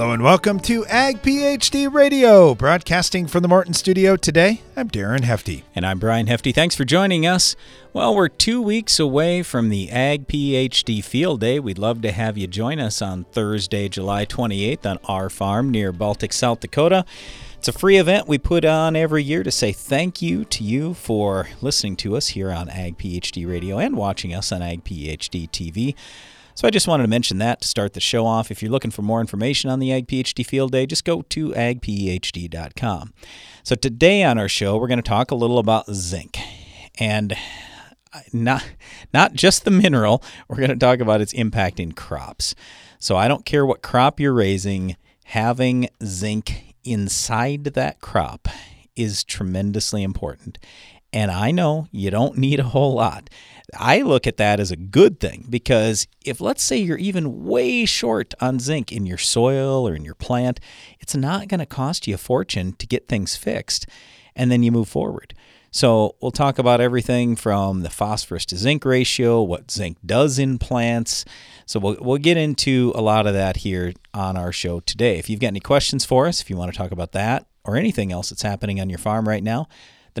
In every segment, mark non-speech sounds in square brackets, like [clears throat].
Hello and welcome to Ag PhD Radio, broadcasting from the Morton Studio. Today, I'm Darren Hefty. And I'm Brian Hefty. Thanks for joining us. Well, we're two weeks away from the Ag PhD Field Day. We'd love to have you join us on Thursday, July 28th on our farm near Baltic, South Dakota. It's a free event we put on every year to say thank you to you for listening to us here on Ag PhD Radio and watching us on Ag PhD TV. So I just wanted to mention that to start the show off. If you're looking for more information on the Ag PhD Field Day, just go to agphd.com. So today on our show, we're going to talk a little about zinc. And not not just the mineral, we're going to talk about its impact in crops. So I don't care what crop you're raising, having zinc inside that crop is tremendously important. And I know you don't need a whole lot. I look at that as a good thing because if, let's say, you're even way short on zinc in your soil or in your plant, it's not going to cost you a fortune to get things fixed and then you move forward. So, we'll talk about everything from the phosphorus to zinc ratio, what zinc does in plants. So, we'll, we'll get into a lot of that here on our show today. If you've got any questions for us, if you want to talk about that or anything else that's happening on your farm right now,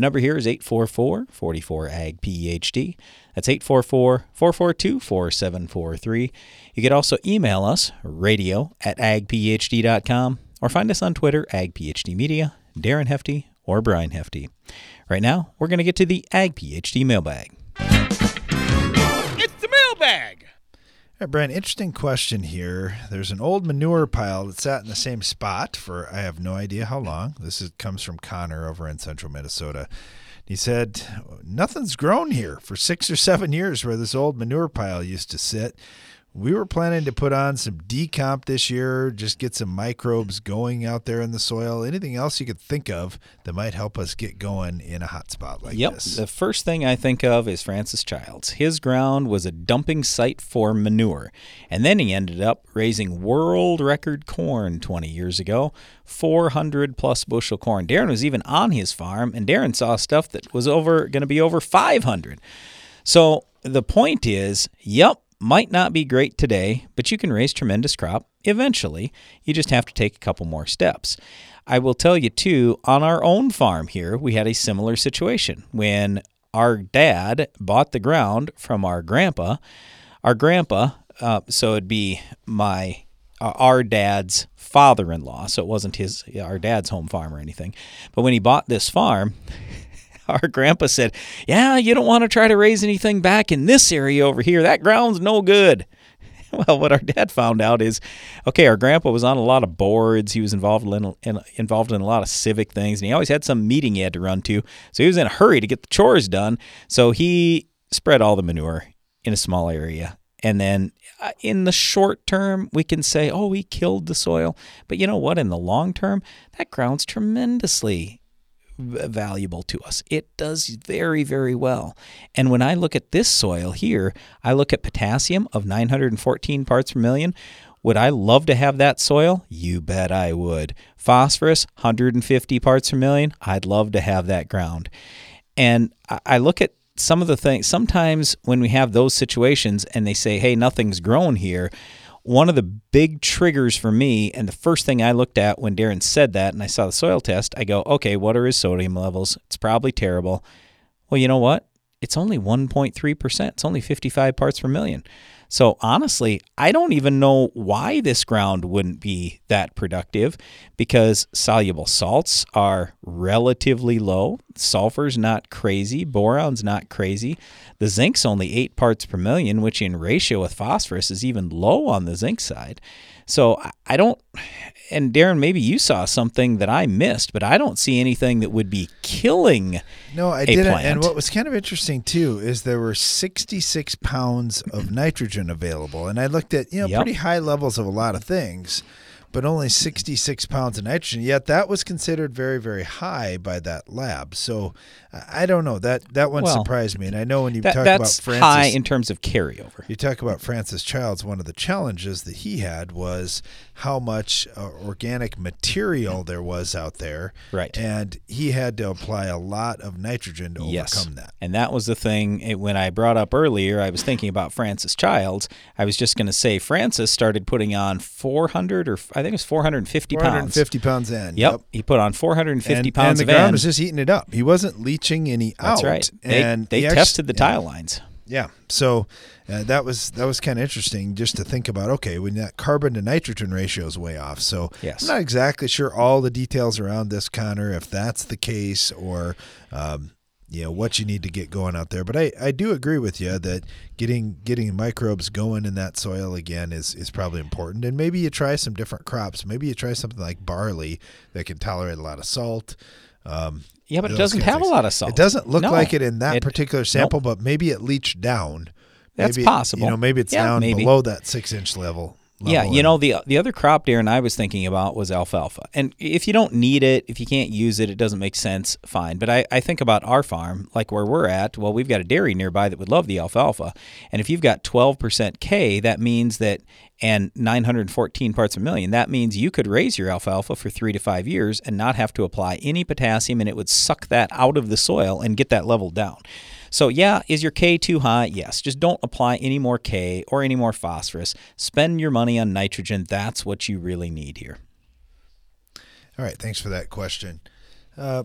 the number here is 844 44 AG PhD. That's 844 442 4743. You could also email us, radio at agphd.com, or find us on Twitter, agphd media, Darren Hefty, or Brian Hefty. Right now, we're going to get to the Ag PhD mailbag. It's the mailbag! Hey, Brian, interesting question here. There's an old manure pile that sat in the same spot for I have no idea how long. This is, comes from Connor over in central Minnesota. He said, Nothing's grown here for six or seven years where this old manure pile used to sit. We were planning to put on some decomp this year, just get some microbes going out there in the soil. Anything else you could think of that might help us get going in a hot spot like yep. this? Yep. The first thing I think of is Francis Childs. His ground was a dumping site for manure, and then he ended up raising world record corn 20 years ago 400 plus bushel corn. Darren was even on his farm, and Darren saw stuff that was over going to be over 500. So the point is, yep, might not be great today, but you can raise tremendous crop eventually. You just have to take a couple more steps. I will tell you too, on our own farm here, we had a similar situation when our dad bought the ground from our grandpa. Our grandpa, uh, so it'd be my uh, our dad's father-in-law, so it wasn't his our dad's home farm or anything. But when he bought this farm, our grandpa said, Yeah, you don't want to try to raise anything back in this area over here. That ground's no good. [laughs] Well, what our dad found out is, okay, our grandpa was on a lot of boards. He was involved in, in, involved in a lot of civic things, and he always had some meeting he had to run to. So he was in a hurry to get the chores done. So he spread all the manure in a small area. And then uh, in the short term, we can say, oh, we killed the soil. But you know what? In the long term, that ground's tremendously valuable to us. It does very, very well. And when I look at this soil here, I look at potassium of 914 parts per million. Would I love to have that soil? You bet I would. Phosphorus, 150 parts per million. I'd love to have that ground. And I look at some of the things, sometimes when we have those situations and they say, hey, nothing's grown here, one of the big triggers for me, and the first thing I looked at when Darren said that and I saw the soil test, I go, okay, what are his sodium levels? It's probably terrible. Well, you know what? It's only 1.3%. It's only 55 parts per million. So honestly, I don't even know why this ground wouldn't be that productive because soluble salts are relatively low. Sulfur's not crazy, boron's not crazy. The zinc's only 8 parts per million, which in ratio with phosphorus is even low on the zinc side. So I don't, and Darren, maybe you saw something that I missed, but I don't see anything that would be killing. No, I didn't. Plant. And what was kind of interesting too is there were 66 pounds of [clears throat] nitrogen available, and I looked at you know yep. pretty high levels of a lot of things but only 66 pounds of nitrogen. Yet that was considered very, very high by that lab. So I don't know that that one well, surprised me. And I know when you that, talk about Francis, high in terms of carryover. You talk about Francis Childs. One of the challenges that he had was how much uh, organic material there was out there. Right. And he had to apply a lot of nitrogen to yes. overcome that. And that was the thing it, when I brought up earlier. I was thinking about Francis Childs. I was just going to say Francis started putting on 400 or I think it was 450 pounds. 450 pounds in. Yep. He put on 450 And, pounds and the ground was just eating it up. He wasn't leaching any That's out. right. They, And they tested the yeah. tile lines. Yeah. So uh, that was that was kind of interesting just to think about. Okay, when that carbon to nitrogen ratio is way off. So Yes. I'm not exactly sure all the details around this, Connor, if that's the case or. Um, you know what you need to get going out there, but I, I do agree with you that getting getting microbes going in that soil again is is probably important. And maybe you try some different crops. Maybe you try something like barley that can tolerate a lot of salt. Um, Yeah, but it doesn't have a lot of salt. It doesn't look No. like it in that It- particular sample, but maybe it leached down. That's Maybe- possible. You know, maybe it's Yeah, down maybe. below that six inch level. Yeah, you know the the other crop, Darren, I was thinking about was alfalfa. And if you don't need it, if you can't use it, it doesn't make sense. Fine. But I, I think about our farm, like where we're at. Well, we've got a dairy nearby that would love the alfalfa, and if you've got 12% K, that means that and 914 parts per million, that means you could raise your alfalfa for three to five years and not have to apply any potassium, and it would suck that out of the soil and get that level down. So, yeah, is your K too high? Yes. Just don't apply any more K or any more phosphorus. Spend your money on nitrogen. That's what you really need here. All right, thanks for that question. Uh,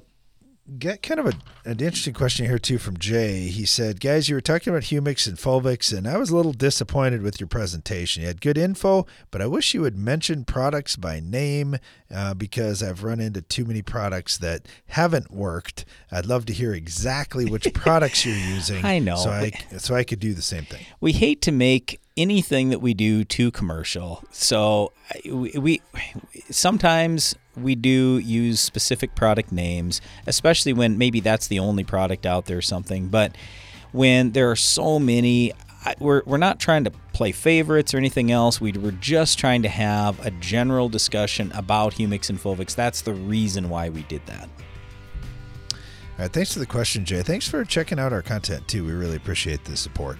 get kind of a, an interesting question here too from Jay. He said, "Guys, you were talking about humics and fulvics, and I was a little disappointed with your presentation. You had good info, but I wish you would mention products by name uh, because I've run into too many products that haven't worked. I'd love to hear exactly which [laughs] products you're using. I know, so I so I could do the same thing. We hate to make anything that we do too commercial. So we, we sometimes we do use specific product names, especially when maybe that's the only product out there or something. But when there are so many, we're, we're not trying to play favorites or anything else. We, we're just trying to have a general discussion about humics and fulvics. That's the reason why we did that. All right, thanks for the question, Jay. Thanks for checking out our content too. We really appreciate the support.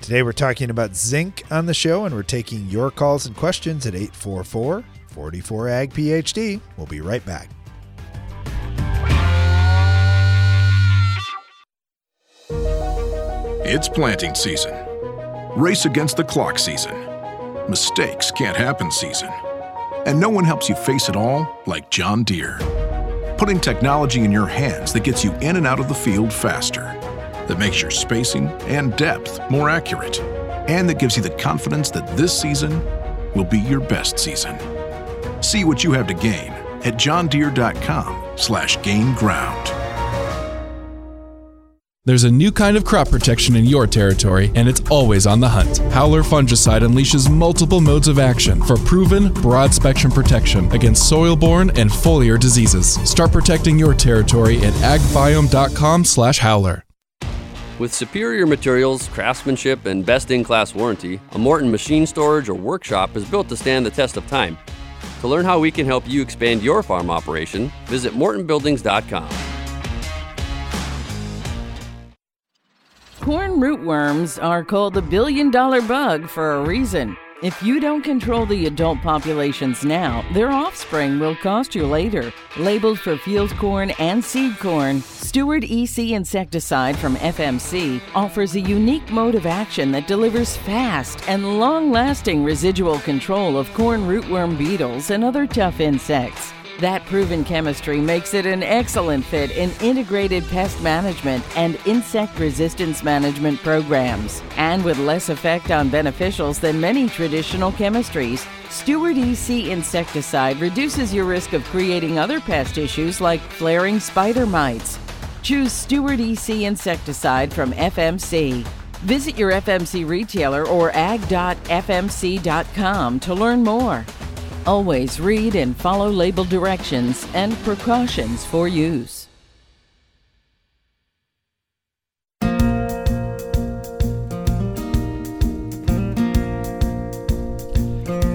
Today we're talking about zinc on the show, and we're taking your calls and questions at 844 44 AG PhD. We'll be right back. It's planting season. Race against the clock season. Mistakes can't happen season. And no one helps you face it all like John Deere. Putting technology in your hands that gets you in and out of the field faster, that makes your spacing and depth more accurate, and that gives you the confidence that this season will be your best season. See what you have to gain at johndeere.com slash gain ground. There's a new kind of crop protection in your territory, and it's always on the hunt. Howler fungicide unleashes multiple modes of action for proven, broad spectrum protection against soil borne and foliar diseases. Start protecting your territory at agbiome.com/slash howler. With superior materials, craftsmanship, and best in class warranty, a Morton machine storage or workshop is built to stand the test of time. To learn how we can help you expand your farm operation, visit MortonBuildings.com. Corn rootworms are called the billion dollar bug for a reason. If you don't control the adult populations now, their offspring will cost you later. Labeled for field corn and seed corn, Steward EC insecticide from FMC offers a unique mode of action that delivers fast and long lasting residual control of corn rootworm beetles and other tough insects. That proven chemistry makes it an excellent fit in integrated pest management and insect resistance management programs. And with less effect on beneficials than many traditional chemistries, Steward EC insecticide reduces your risk of creating other pest issues like flaring spider mites. Choose Steward EC insecticide from FMC. Visit your FMC retailer or ag.fmc.com to learn more. Always read and follow label directions and precautions for use.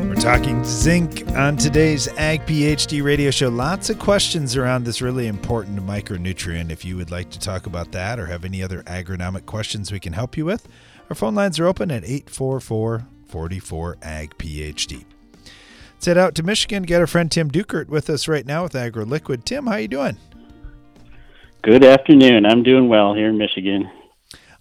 We're talking zinc on today's Ag PhD radio show. Lots of questions around this really important micronutrient. If you would like to talk about that or have any other agronomic questions we can help you with, our phone lines are open at 844 44 Ag PhD. Head out to Michigan. Got our friend Tim Dukert with us right now with AgroLiquid. Tim, how you doing? Good afternoon. I'm doing well here in Michigan.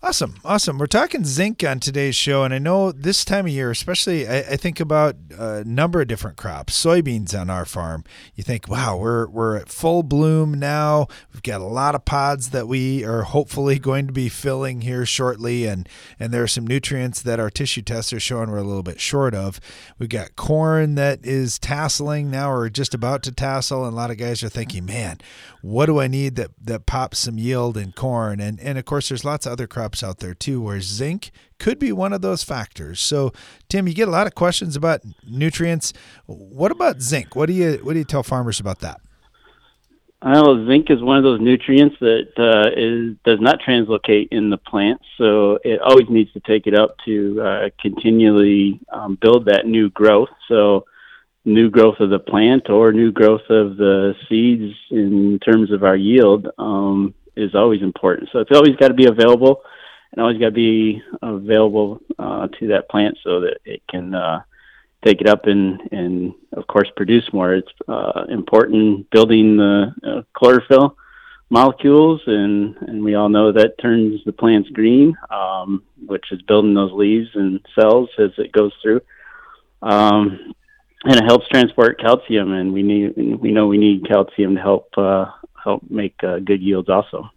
Awesome, awesome. We're talking zinc on today's show, and I know this time of year, especially, I, I, think about a number of different crops. Soybeans on our farm, you think, wow, we're we're at full bloom now. We've got a lot of pods that we are hopefully [laughs] going to be filling here shortly, and and there are some nutrients that our tissue tests are showing we're a little bit short of. We've got corn that is tasseling now, or just about to tassel, and a lot of guys are thinking, man, what do I need that that pops some yield in corn? And and of course, there's lots of other crops out there too, where zinc could be one of those factors. So, Tim, you get a lot of questions about nutrients. What about zinc? What do you what do you tell farmers about that? Well, zinc is one of those nutrients that uh, is, does not translocate in the plant, so it always needs to take it up to uh, continually um, build that new growth. So, new growth of the plant or new growth of the seeds in terms of our yield um, is always important. So, it's always got to be available and always got to be available uh, to that plant so that it can uh, take it up and and of course produce more. It's uh, important building the uh, chlorophyll molecules, and and we all know that turns the plants green, um, which is building those leaves and cells as it goes through. Um, and it helps transport calcium, and we need we know we need calcium to help uh, help make uh, good yields also.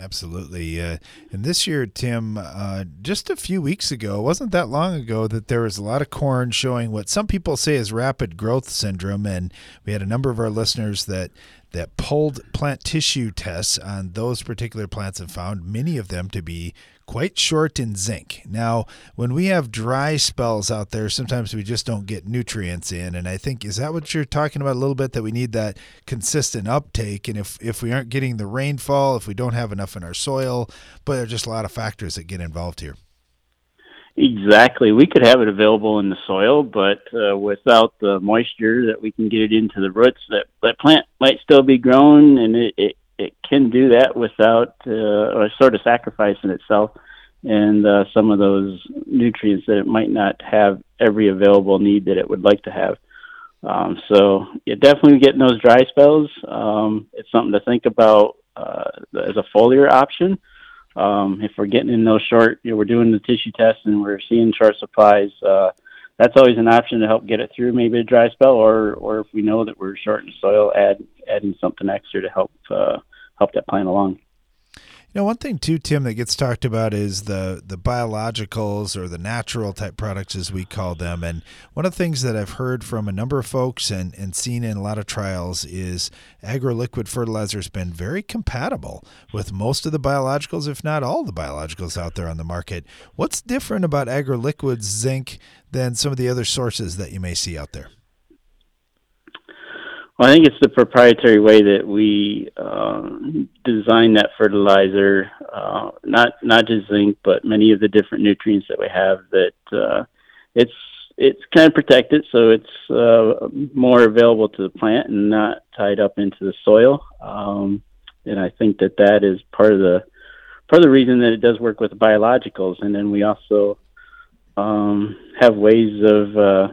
Absolutely. Uh, and this year, Tim, uh, just a few weeks ago, wasn't that long ago, that there was a lot of corn showing what some people say is rapid growth syndrome. And we had a number of our listeners that that pulled plant tissue tests on those particular plants and found many of them to be quite short in zinc. Now, when we have dry spells out there, sometimes we just don't get nutrients in. And I think, is that what you're talking about a little bit? That we need that consistent uptake. And if, if we aren't getting the rainfall, if we don't have enough in our soil, but there are just a lot of factors that get involved here. Exactly. We could have it available in the soil, but uh, without the moisture that we can get it into the roots, that that plant might still be growing, and it it, it can do that without uh, or sort of sacrificing itself and uh, some of those nutrients that it might not have every available need that it would like to have. Um, so yeah, definitely getting those dry spells. Um, it's something to think about uh, as a foliar option. Um, if we're getting in those short, you know, we're doing the tissue test and we're seeing short supplies. Uh, that's always an option to help get it through maybe a dry spell, or or if we know that we're short in soil, add adding something extra to help uh, help that plant along. You know, one thing too, Tim, that gets talked about is the the biologicals or the natural type products, as we call them. And one of the things that I've heard from a number of folks and, and seen in a lot of trials is agro-liquid fertilizer has been very compatible with most of the biologicals, if not all the biologicals out there on the market. What's different about agro-liquids zinc than some of the other sources that you may see out there? Well, I think it's the proprietary way that we uh, design that fertilizer, uh, not not just zinc, but many of the different nutrients that we have. That uh, it's it's kind of protected, so it's uh, more available to the plant and not tied up into the soil. Um, and I think that that is part of the part of the reason that it does work with biologicals. And then we also um, have ways of uh,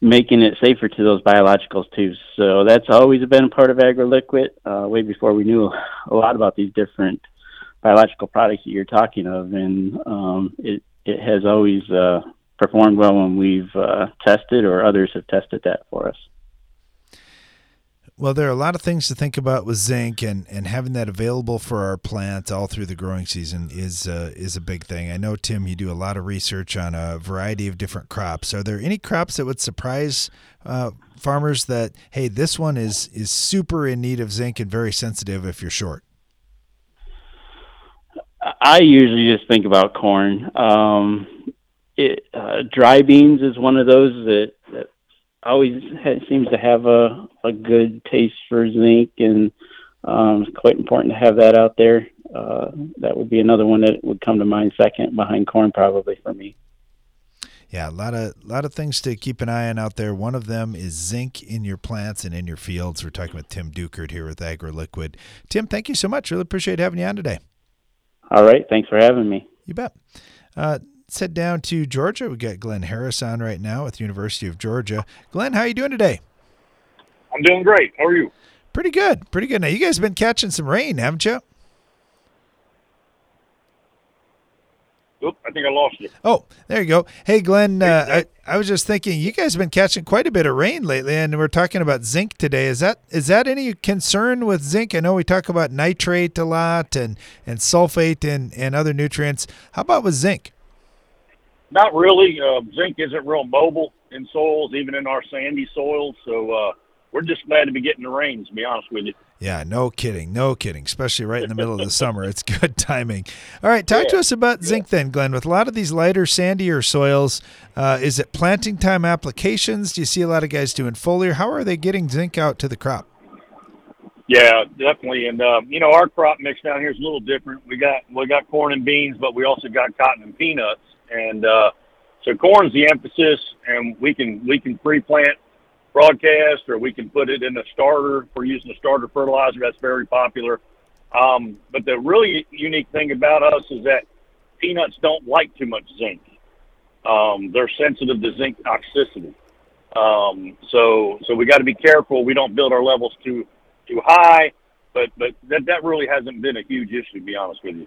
making it safer to those biologicals too. So that's always been a part of AgroLiquid, uh, way before we knew a lot about these different biological products that you're talking of, and um, it it has always uh, performed well when we've uh, tested or others have tested that for us. Well, there are a lot of things to think about with zinc, and, and having that available for our plants all through the growing season is uh, is a big thing. I know Tim, you do a lot of research on a variety of different crops. Are there any crops that would surprise uh, farmers that hey, this one is is super in need of zinc and very sensitive if you're short? I usually just think about corn. Um, it, uh, dry beans is one of those that, that always seems to have a, a good taste for zinc, and um, it's quite important to have that out there. Uh, that would be another one that would come to mind second behind corn, probably for me. Yeah, a lot of lot of things to keep an eye on out there. One of them is zinc in your plants and in your fields. We're talking with Tim Dukert here with AgroLiquid. Tim, thank you so much. Really appreciate having you on today. All right, thanks for having me. You bet. Uh, let's head down to Georgia. We got Glenn Harris on right now with the University of Georgia. Glenn, how are you doing today? I'm doing great. How are you? Pretty good. Pretty good. Now you guys have been catching some rain, haven't you? Oop, I think I lost you. Oh, there you go. Hey, Glenn, uh, I, I was just thinking you guys have been catching quite a bit of rain lately, and we're talking about zinc today. Is that is that any concern with zinc? I know we talk about nitrate a lot and, and sulfate and, and other nutrients. How about with zinc? Not really. Uh, zinc isn't real mobile in soils, even in our sandy soils. So uh, we're just glad to be getting the rains, to be honest with you. Yeah, no kidding, no kidding. Especially right in the middle of the [laughs] summer, it's good timing. All right, talk Yeah, to us about zinc then, Glenn. With a lot of these lighter, sandier soils, uh, is it planting time applications? Do you see a lot of guys doing foliar? How are they getting zinc out to the crop? Yeah, definitely. And uh, you know, our crop mix down here is a little different. We got we got corn and beans, but we also got cotton and peanuts. And uh, so corn's the emphasis, and we can we can pre-plant broadcast, or we can put it in a starter. We're using a starter fertilizer, that's very popular. Um, but the really unique thing about us is that peanuts don't like too much zinc. Um, they're sensitive to zinc toxicity. Um, so so we got to be careful. We don't build our levels too too high, but but that that really hasn't been a huge issue, to be honest with you.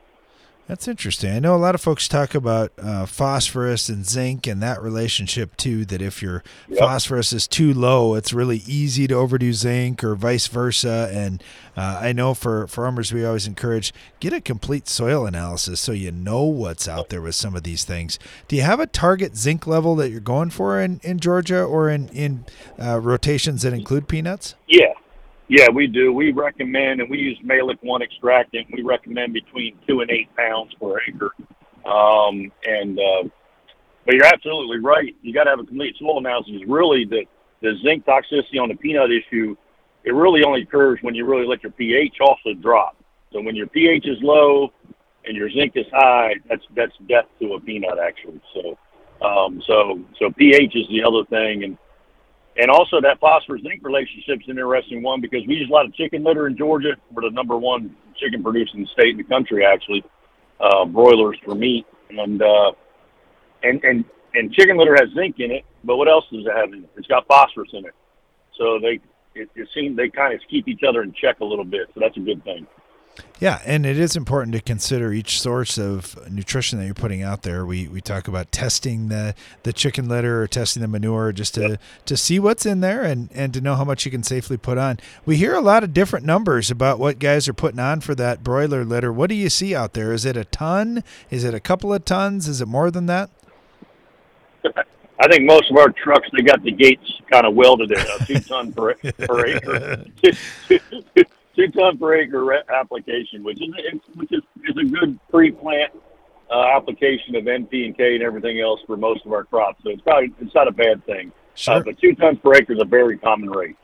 That's interesting. I know a lot of folks talk about uh, phosphorus and zinc and that relationship too. That if your Yep. phosphorus is too low, it's really easy to overdo zinc, or vice versa. And uh, I know for farmers, we always encourage get a complete soil analysis so you know what's out there with some of these things. Do you have a target zinc level that you're going for in, in Georgia or in in uh, rotations that include peanuts? Yeah, yeah, we do. We recommend, and we use Mehlich One extractant. We recommend between two and eight pounds per acre. Um, and uh, but you're absolutely right. You got to have a complete soil analysis. Really, the the zinc toxicity on the peanut issue, it really only occurs when you really let your pH also drop. So when your pH is low and your zinc is high, that's that's death to a peanut actually. So um, so so pH is the other thing, and and also that phosphorus zinc relationship is an interesting one because we use a lot of chicken litter in Georgia. We're the number one chicken producing state in the country, actually, uh, broilers for meat, and uh, and and and chicken litter has zinc in it. But what else does it have in it? It's got phosphorus in it. So they it, it seems they kind of keep each other in check a little bit. So that's a good thing. Yeah, and it is important to consider each source of nutrition that you're putting out there. We we talk about testing the the chicken litter or testing the manure just to to see what's in there and and to know how much you can safely put on. We hear a lot of different numbers about what guys are putting on for that broiler litter. What do you see out there? Is it a ton? Is it a couple of tons? Is it more than that? I think most of our trucks they got the gates kind of welded in, a two ton per per acre, [laughs] [laughs] two, ton per acre re- application, which is which is, is a good pre-plant uh, application of NP and K and everything else for most of our crops. So it's probably it's not a bad thing. Sure. Uh, but two tons per acre is a very common rate.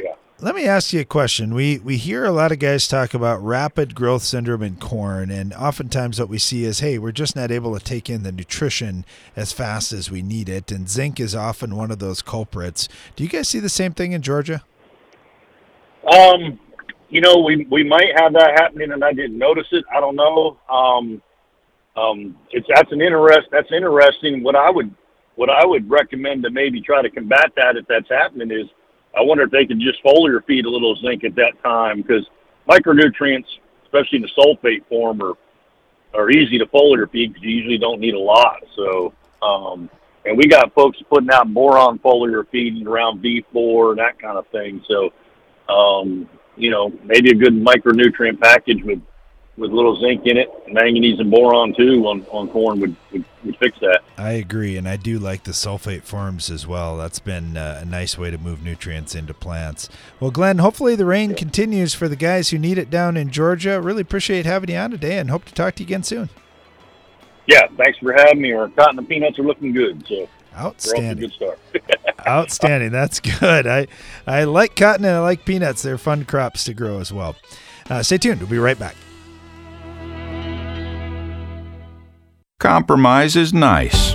Yeah. Let me ask you a question. We we hear a lot of guys talk about rapid growth syndrome in corn, and oftentimes what we see is, hey, we're just not able to take in the nutrition as fast as we need it, and zinc is often one of those culprits. Do you guys see the same thing in Georgia? Um, you know, we we might have that happening, and I didn't notice it. I don't know. Um, um, it's that's an interest. That's interesting. What I would what I would recommend to maybe try to combat that if that's happening is, I wonder if they could just foliar feed a little zinc at that time because micronutrients, especially in the sulfate form, are are easy to foliar feed because you usually don't need a lot. So, um, and we got folks putting out boron foliar feeding around V4 and that kind of thing. So, um, you know, maybe a good micronutrient package with with little zinc in it, manganese and boron too on, on corn would, would, would fix that. I agree, and I do like the sulfate forms as well. That's been uh, a nice way to move nutrients into plants. Well, Glenn, hopefully the rain continues for the guys who need it down in Georgia. Really appreciate having you on today, and hope to talk to you again soon. Yeah, thanks for having me. Our cotton and peanuts are looking good, so we're off to a Outstanding. good start. [laughs] Outstanding. That's good. I, I like cotton and I like peanuts. They're fun crops to grow as well. Uh, stay tuned. We'll be right back. Compromise is nice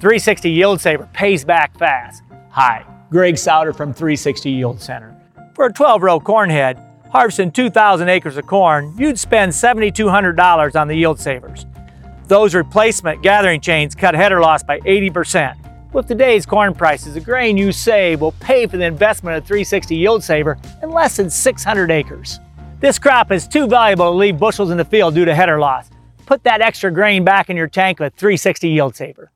360 Yield Saver pays back fast. Hi, Greg Sauder from 360 Yield Center. For a 12 row corn head, harvesting 2,000 acres of corn, you'd spend $7,200 on the Yield Savers. Those replacement gathering chains cut header loss by 80%. With today's corn prices, the grain you save will pay for the investment of 360 Yield Saver in less than 600 acres. This crop is too valuable to leave bushels in the field due to header loss. Put that extra grain back in your tank with 360 Yield Saver.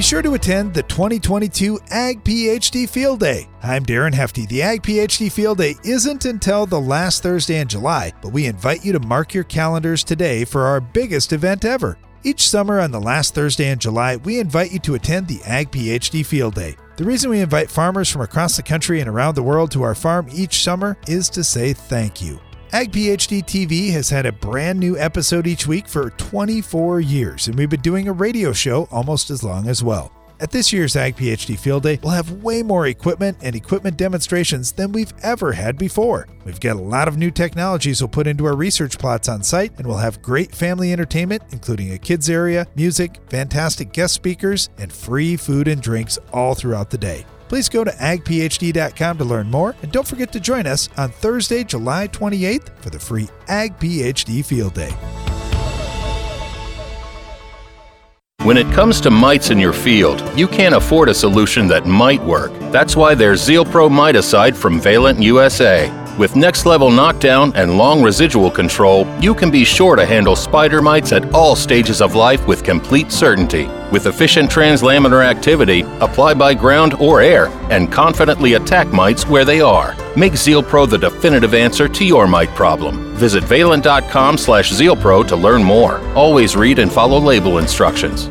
Be sure to attend the 2022 Ag PhD Field Day. I'm Darren Hefty. The Ag PhD Field Day isn't until the last Thursday in July, but we invite you to mark your calendars today for our biggest event ever. Each summer on the last Thursday in July, we invite you to attend the Ag PhD Field Day. The reason we invite farmers from across the country and around the world to our farm each summer is to say thank you. Ag PhD TV has had a brand new episode each week for 24 years, and we've been doing a radio show almost as long as well. At this year's Ag PhD Field Day, we'll have way more equipment and equipment demonstrations than we've ever had before. We've got a lot of new technologies we'll put into our research plots on site, and we'll have great family entertainment, including a kids area, music, fantastic guest speakers, and free food and drinks all throughout the day. Please go to agphd.com to learn more, and don't forget to join us on Thursday, July 28th for the free Ag PhD Field Day. When it comes to mites in your field, you can't afford a solution that might work. That's why there's ZealPro Miticide from Valent USA. With next level knockdown and long residual control, you can be sure to handle spider mites at all stages of life with complete certainty. With efficient translaminar activity, apply by ground or air, and confidently attack mites where they are. Make ZealPro the definitive answer to your mite problem. Visit valent.com slash ZealPro to learn more. Always read and follow label instructions.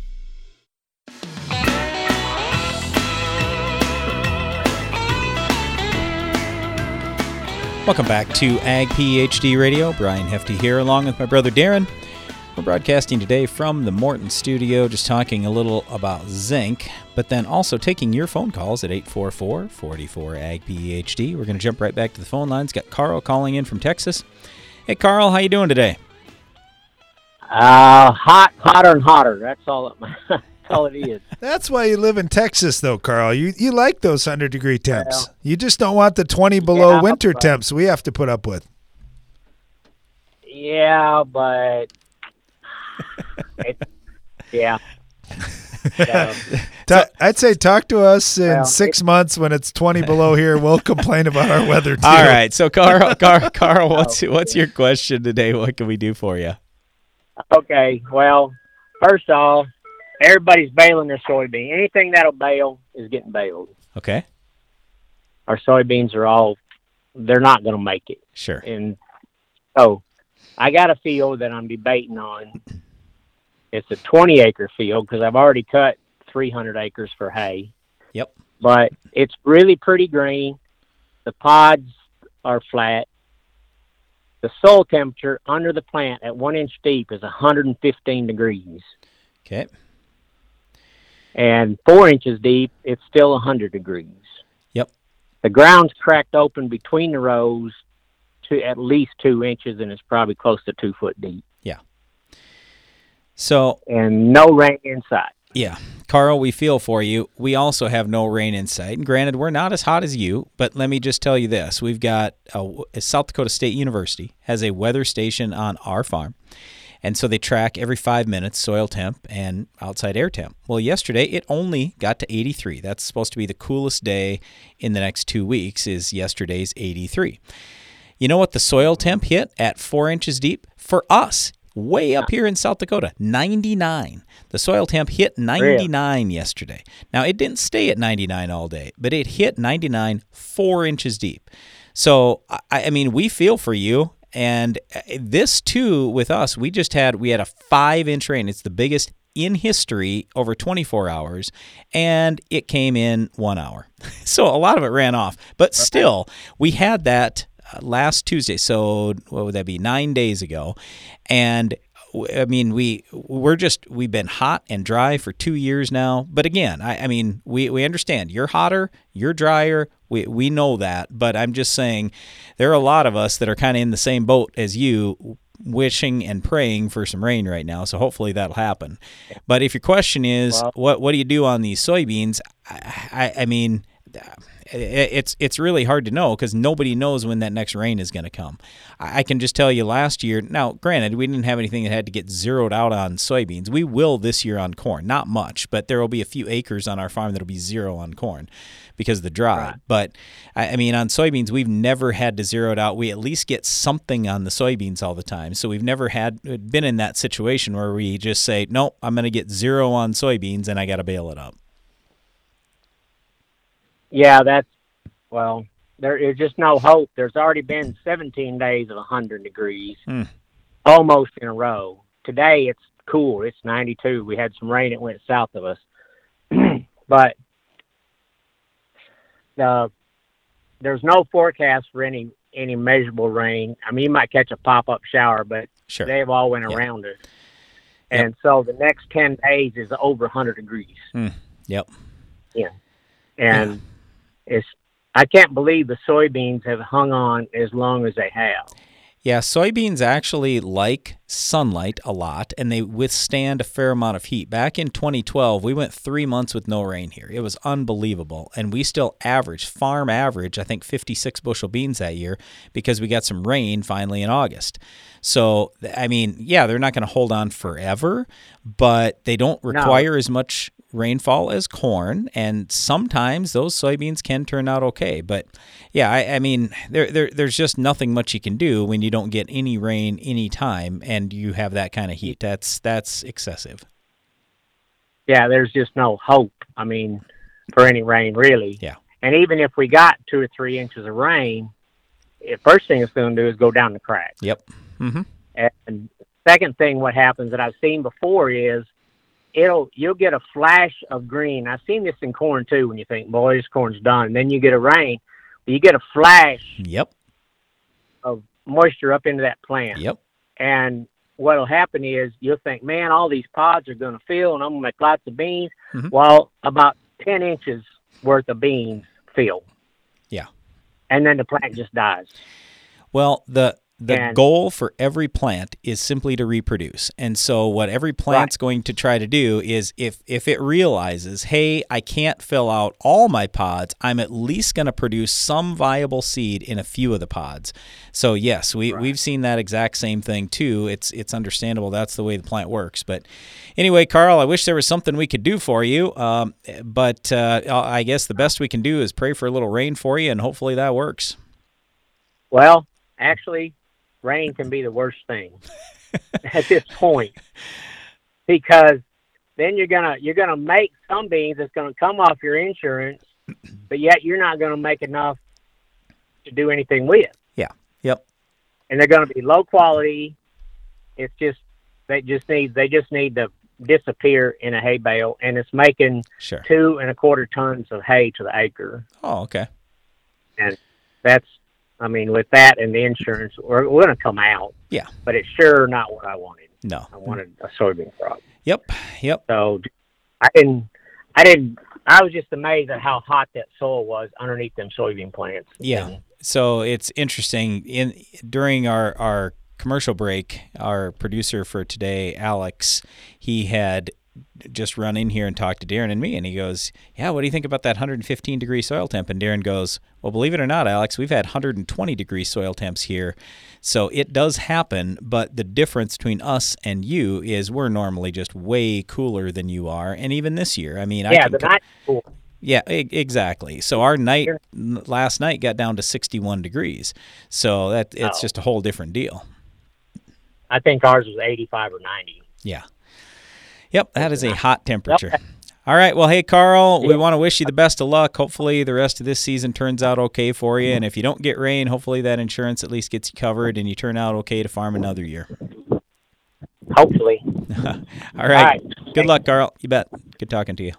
Welcome back to Ag PhD Radio. Brian Hefty here, along with my brother Darren. We're broadcasting today from the Morton studio, just talking a little about zinc, but then also taking your phone calls at 844 44 Ag PhD. We're going to jump right back to the phone lines. Got Carl calling in from Texas. Hey, Carl, how you doing today? Uh, hot, hotter and hotter. That's all. It, that's [laughs] all it is. [laughs] That's why you live in Texas, though, Carl. You you like those hundred degree temps. you just don't want the twenty below Yeah, winter but- temps we have to put up with. Yeah, but [laughs] it, yeah. So, Ta- I'd say talk to us in Well, six months when it's twenty below here. We'll [laughs] complain about our weather too. All right, so Carl, Carl, Carl, what's oh, what's your question today? What can we do for you? okay, well, first off, everybody's baling their soybean. Anything that'll bale is getting baled. Okay, Our soybeans are all, they're not going to make it. sure. And so I got a field that I'm debating on. It's a 20 acre field because I've already cut 300 acres for hay. Yep. But it's really pretty green. The pods are flat. The soil temperature under the plant at one inch deep is 115 degrees. Okay. And four inches deep, it's still 100 degrees. Yep. The ground's cracked open between the rows to at least two inches, and it's probably close to two foot deep. Yeah. So and no rain inside. Yeah. Carl, we feel for you. We also have no rain in sight. And granted, we're not as hot as you, but let me just tell you this. We've got a, South Dakota State University has a weather station on our farm. And so they track every five minutes soil temp and outside air temp. Well, yesterday it only got to 83. That's supposed to be the coolest day in the next two weeks, is yesterday's 83. You know what the soil temp hit at four inches deep? For us, way up here in South Dakota, 99. The soil temp hit 99 yesterday. Now, it didn't stay at 99 all day, but it hit 99 four inches deep. So, I, I mean, we feel for you. And uh, this too, with us, we just had we had a five inch rain. It's the biggest in history over 24 hours, and it came in one hour. [laughs] So a lot of it ran off. But still, we had that uh, last Tuesday. So what would that be? Nine days ago. And I mean, we we're just we've been hot and dry for two years now. But again, I, I mean, we, we understand you're hotter, you're drier. We we know that. But I'm just saying, there are a lot of us that are kind of in the same boat as you, wishing and praying for some rain right now. So hopefully that'll happen. But if your question is, what what do you do on these soybeans? I I, I mean. It's it's really hard to know because nobody knows when that next rain is going to come. I can just tell you last year. Now, granted, we didn't have anything that had to get zeroed out on soybeans. We will this year on corn, not much, but there will be a few acres on our farm that'll be zero on corn because of the dry. But I I mean, on soybeans, we've never had to zero it out. We at least get something on the soybeans all the time. So we've never had been in that situation where we just say, nope, I'm going to get zero on soybeans and I got to bail it up. Yeah, that's well. There is just no hope. There's already been 17 days of 100 degrees, Hmm. almost in a row. Today it's cool. It's 92. We had some rain. It went south of us, [clears throat] but uh, there's no forecast for any any measurable rain. I mean, you might catch a pop up shower, but Sure. they've all went around us. And so the next 10 days is over 100 degrees. Hmm. Yep. Yeah. And it's I can't believe the soybeans have hung on as long as they have. Yeah, soybeans actually like sunlight a lot and they withstand a fair amount of heat. Back in 2012, we went three months with no rain here. It was unbelievable. And we still averaged, farm average, I think 56 bushel beans that year because we got some rain finally in August. So, I mean, yeah, they're not going to hold on forever, but they don't require as much rainfall as corn, and sometimes those soybeans can turn out okay. But yeah, I, I mean, there, there there's just nothing much you can do when you don't get any rain any time, and you have that kind of heat. That's that's excessive. Yeah, there's just no hope. I mean, for any rain really. Yeah. And even if we got two or three inches of rain, the first thing it's going to do is go down the crack. Yep. Mm-hmm. And second thing, what happens that I've seen before is it'll you'll get a flash of green. I've seen this in corn too. When you think, boy, this corn's done, and then you get a rain, you get a flash Yep. of moisture up into that plant. Yep. And what'll happen is you'll think, man, all these pods are going to fill, and I'm going to make lots of beans. Mhm. Well, about ten inches worth of beans fill, Yeah. and then the plant just dies. Well, the the And- goal for every plant is simply to reproduce. And so what every plant's going to try to do is if if it realizes, "Hey, I can't fill out all my pods, I'm at least going to produce some viable seed in a few of the pods." So yes, we we've seen that exact same thing too. It's it's understandable that's the way the plant works. But anyway, Carl, I wish there was something we could do for you. Um, but uh, I guess the best we can do is pray for a little rain for you and hopefully that works. Well, actually, rain can be the worst thing [laughs] at this point because then you're gonna you're gonna make some beans that's gonna come off your insurance, but yet you're not gonna make enough to do anything with. Yeah. Yep. and they're going to be low quality. It's just they just need they just need to disappear in a hay bale, and it's making Sure. two and a quarter tons of hay to the acre, Oh, okay. and that's I mean with that and the insurance, we're, we're going to come out. Yeah. but it's sure not what I wanted. No. I wanted a soybean crop. Yep. Yep. So I didn't. I didn't. I was just amazed at how hot that soil was underneath them soybean plants. Yeah. So it's interesting in during our our commercial break, our producer for today, Alex, he had just run in here and talk to Darren and me and he goes, "Yeah, what do you think about that 115 degree soil temp?" And Darren goes, "Well, believe it or not, Alex, we've had 120 degree soil temps here. So it does happen, but the difference between us and you is we're normally just way cooler than you are, and even this year, I mean, I Yeah, can the co- night before. yeah, exactly. So our night last night got down to 61 degrees. So that it's Oh. just a whole different deal. I think ours was 85 or 90. Yeah. Yep, that is a hot temperature. All right. Well, hey Carl, we want to wish you the best of luck. Hopefully the rest of this season turns out okay for you and mm-hmm. if you don't get rain, hopefully that insurance at least gets you covered and you turn out okay to farm another year. hopefully. [laughs] All right. All right. Good luck, Carl. You bet. Good talking to you.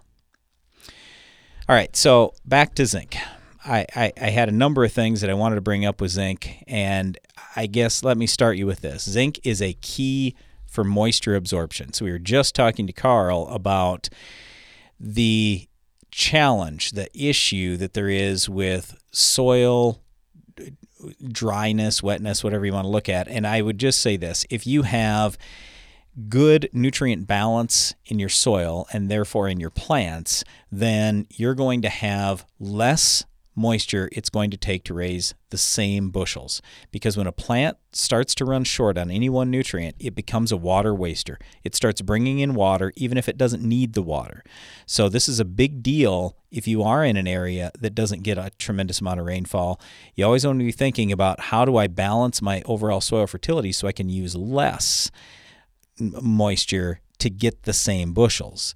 All right. So back to zinc. I, I, I had a number of things that I wanted to bring up with zinc, and I guess let me start you with this. Zinc is a key for moisture absorption. So we were just talking to Carl about the challenge, the issue that there is with soil dryness, wetness, whatever you want to look at. And I would just say this if you have good nutrient balance in your soil and therefore in your plants, then you're going to have less moisture it's going to take to raise the same bushels. Because when a plant starts to run short on any one nutrient, it becomes a water waster. It starts bringing in water even if it doesn't need the water. So, this is a big deal if you are in an area that doesn't get a tremendous amount of rainfall. You always want to be thinking about how do I balance my overall soil fertility so I can use less moisture to get the same bushels.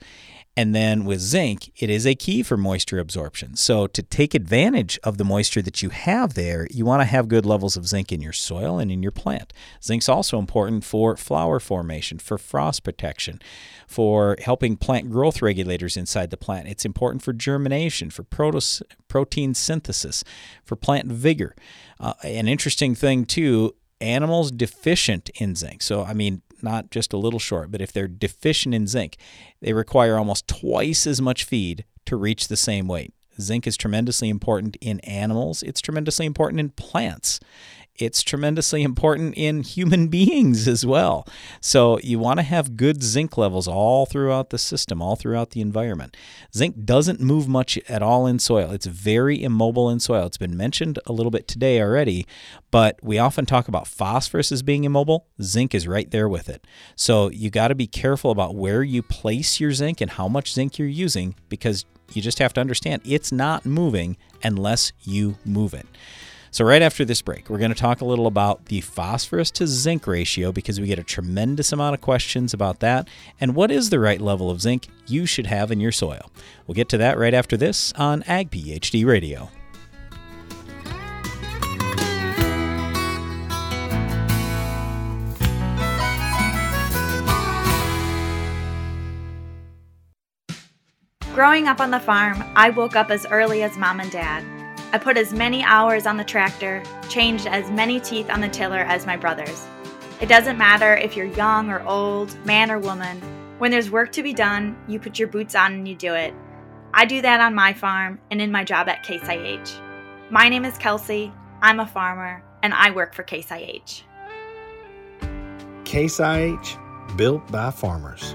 And then with zinc, it is a key for moisture absorption. So, to take advantage of the moisture that you have there, you want to have good levels of zinc in your soil and in your plant. Zinc's also important for flower formation, for frost protection, for helping plant growth regulators inside the plant. It's important for germination, for protos- protein synthesis, for plant vigor. Uh, an interesting thing, too, animals deficient in zinc. So, I mean, not just a little short, but if they're deficient in zinc, they require almost twice as much feed to reach the same weight. Zinc is tremendously important in animals, it's tremendously important in plants. It's tremendously important in human [laughs] beings as well. So, you want to have good zinc levels all throughout the system, all throughout the environment. Zinc doesn't move much at all in soil, it's very immobile in soil. It's been mentioned a little bit today already, but we often talk about phosphorus as being immobile. Zinc is right there with it. So, you got to be careful about where you place your zinc and how much zinc you're using because you just have to understand it's not moving unless you move it. So, right after this break, we're going to talk a little about the phosphorus to zinc ratio because we get a tremendous amount of questions about that. And what is the right level of zinc you should have in your soil? We'll get to that right after this on Ag PhD Radio. Growing up on the farm, I woke up as early as mom and dad. I put as many hours on the tractor, changed as many teeth on the tiller as my brothers. It doesn't matter if you're young or old, man or woman. When there's work to be done, you put your boots on and you do it. I do that on my farm and in my job at Case IH. My name is Kelsey, I'm a farmer, and I work for Case IH. Case IH, built by farmers.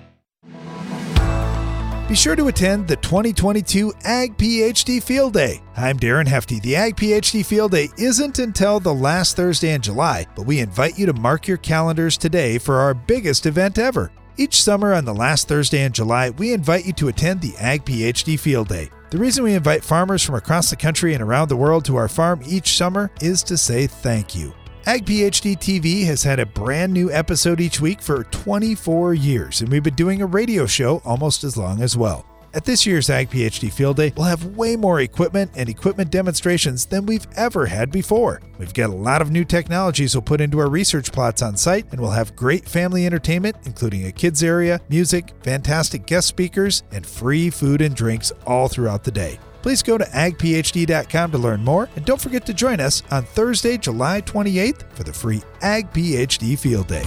Be sure to attend the 2022 Ag PhD Field Day. I'm Darren Hefty. The Ag PhD Field Day isn't until the last Thursday in July, but we invite you to mark your calendars today for our biggest event ever. Each summer on the last Thursday in July, we invite you to attend the Ag PhD Field Day. The reason we invite farmers from across the country and around the world to our farm each summer is to say thank you. Ag PhD TV has had a brand new episode each week for 24 years, and we've been doing a radio show almost as long as well. At this year's Ag PhD Field Day, we'll have way more equipment and equipment demonstrations than we've ever had before. We've got a lot of new technologies we'll put into our research plots on site, and we'll have great family entertainment, including a kids area, music, fantastic guest speakers, and free food and drinks all throughout the day. Please go to agphd.com to learn more, and don't forget to join us on Thursday, July 28th for the free Ag PhD Field Day.